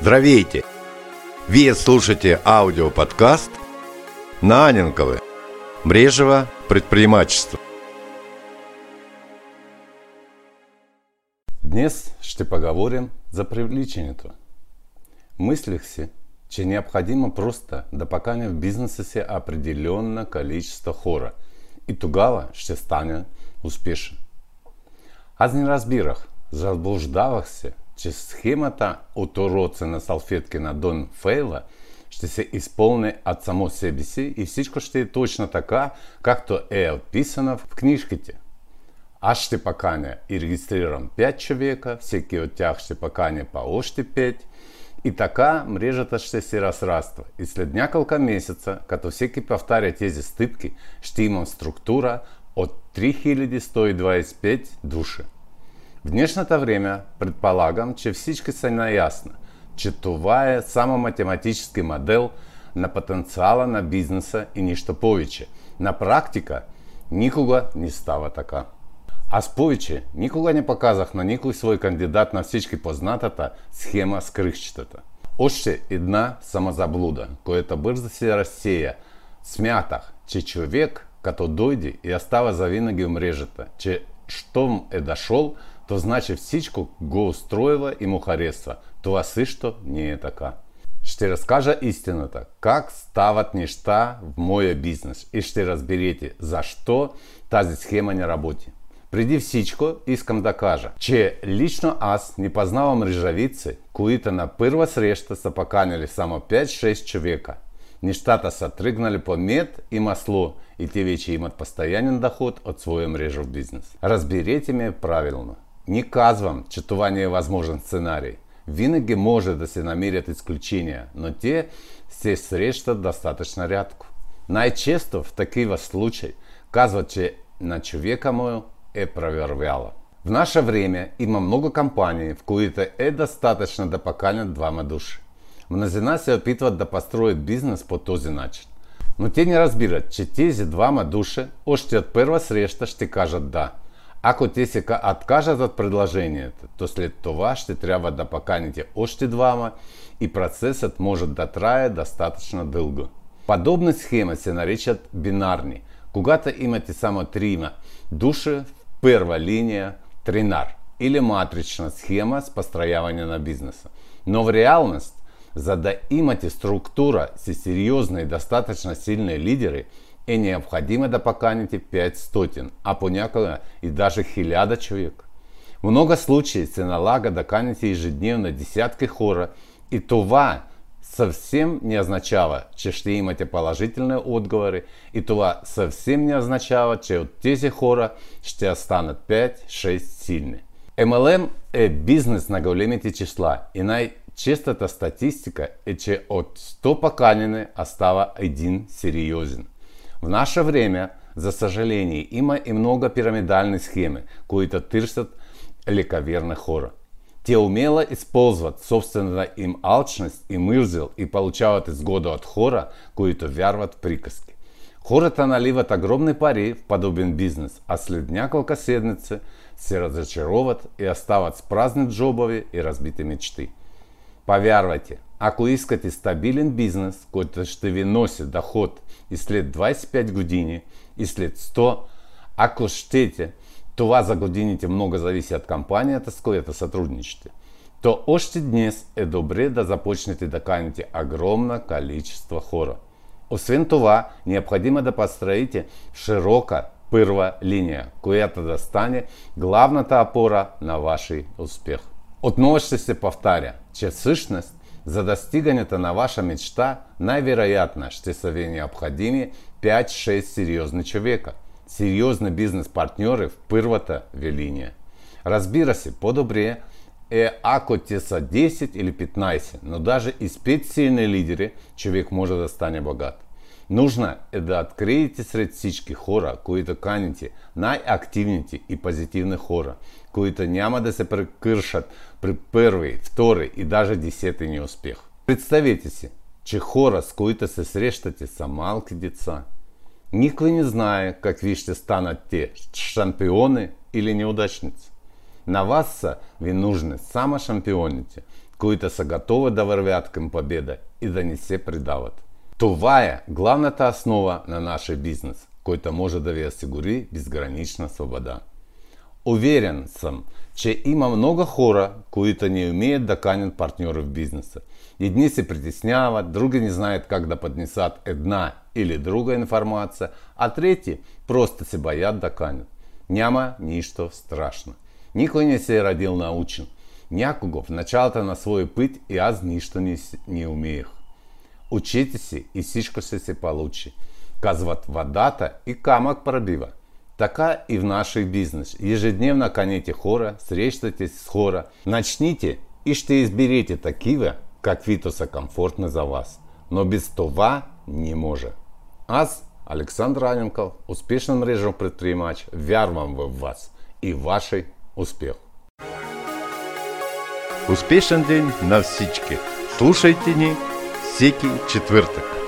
Здравейте! Вы слушаете аудиоподкаст Наненковы. Брежево предпринимательство. Днес ще поговорим за привличането. Мислих си, че необходимо просто да поканя в бизнесе си определенно количество хора и тогава ще стане успешен. Аз не разбирах, заблуждавах се, че схемата от уроци на салфетки на Дон Фейла ще се изпълни от само себе си и всичко ще е точно така, както е описано в книжките. Аз ще поканя и регистрирам 5 човека, всеки от тях ще поканя по още 5 и така мрежата ще се разраства. И след няколко месеца, като всеки повтаря тези стъпки, ще имам структура от 3125 души. В днешното време предполагам, че всички са наясно, че това е само математически модел на потенциала на бизнеса и нищо повече. На практика никога не става така. Аз повече никога не показах на никой свой кандидат на всички познатата схема с кръгчетата. Още една самозаблуда, която бързо се разсея. Смятах, че човек, като дойде и остава завинаги в мрежата, че щом е дошъл, то значи всичко го устроила и му харесва. Това също не така. Ще разкажа истината, как стават неща в моя бизнес и ще разберете защо тази схема не работи. Преди всичко искам да кажа, че лично аз не познавам мрежавици, които на първа среща са поканили само 5-6 човека. Нещата са тръгнали по мед и масло и те вече имат постоянен доход от своя мрежа бизнес. Разберете ме правилно. Това не е възможен сценарий. Винаги може да се намерят изключения, но те се срещат достатъчно рядко. Най-често в такива случаи казват, че на човека му е провервяло. В наше время има много компаний, в които е достатъчно да поканят двама души. Мнозина се опитват да построят бизнес по този начин. Но те не разбират, че тези двама души още от първа среща ще кажат да – ако те се откажат от предложението, то след това ще трябва да поканите още двама и процесът може да трае достатъчно дълго. Подобни схеми се наричат бинарни, когато имате само трима души в първа линия тренар или матрична схема с построяване на бизнеса. Но в реалност, за да имате структура с сериозные и достаточно сильные лидеры, е необходимо да поканите 500, а понякога и даже 1000 человек. Много случаев се налага да каните ежедневно десятки хора и това съвсем не означава, че ще имате положителни отговори и това съвсем не означава, че от тези хора ще останат 5-6 сильни. MLM е бизнес на големите числа и най-честата статистика е, от 100 поканени остава един сериозен. В наше время, за сожаление, има и много пирамидальной схемы, които търсят лековерных хора. Те умело используют собственно им алчность и мързел и получават изгоду от хора, които вярват в приказки. Хората наливат огромни пари в подобен бизнес, а след няколко седмици се разочароват и остават с празни джобови и разбити мечти. Повярвайте, ако искате стабилен бизнес, който ще ви носи доход и след 25 години, и след 100, ако щете, това за годините много зависи от компанията, с която сътрудничате, то още днес е добре да започнете да каните огромно количество хора. Освен това, необходимо да построите широка първа линия, която да стане главната опора на вашия успех. Отново ще се повторя, че всъщност за достигането на ваша мечта най-вероятно ще са ви необходими 5-6 сериозни човека. Сериозни бизнес-партньори в първата ви линия. По-добре е ако те са 10 или 15, но даже и с 5 сильни лидери човек може да стане богат. Нужно да откриете сред всички хора, които каните, най-активните и позитивни хора, които няма да се прекършат при първи, втори и даже десети неуспех. Представете си, че хора, с които се срещате, са малки деца. Никой не знае какви ще станат те, шампиони или неудачници. На вас са ви нужны само шампионите, които са готовы да вървят към победа и да не се предават. Това е главната основа на нашия бизнес, който може да ви осигури безгранична свобода. Уверен съм, че има много хора, които не умеют да канят партньори в бизнеса. Едни се притесняват, други не знаят как да поднесат една или друга информация, а трети просто се боят да канят. Няма нищо страшно. Никой не се е родил научен. Някого в началото на свой път и аз нищо не, не умеех. Учитеся и всичко ще се получи. Казват водата и камък пробива. Така и в нашей бизнес. Ежедневно канете хора, срещайтесь с хора. Начните и ще изберете такива, каквито са комфортны за вас. Но без това не може. Аз, Александр Аненков, успешен мрежов предпринимач, вярвам в вас и вашей успех. Успешен день на всички! Слушайте ни всеки четвъртък.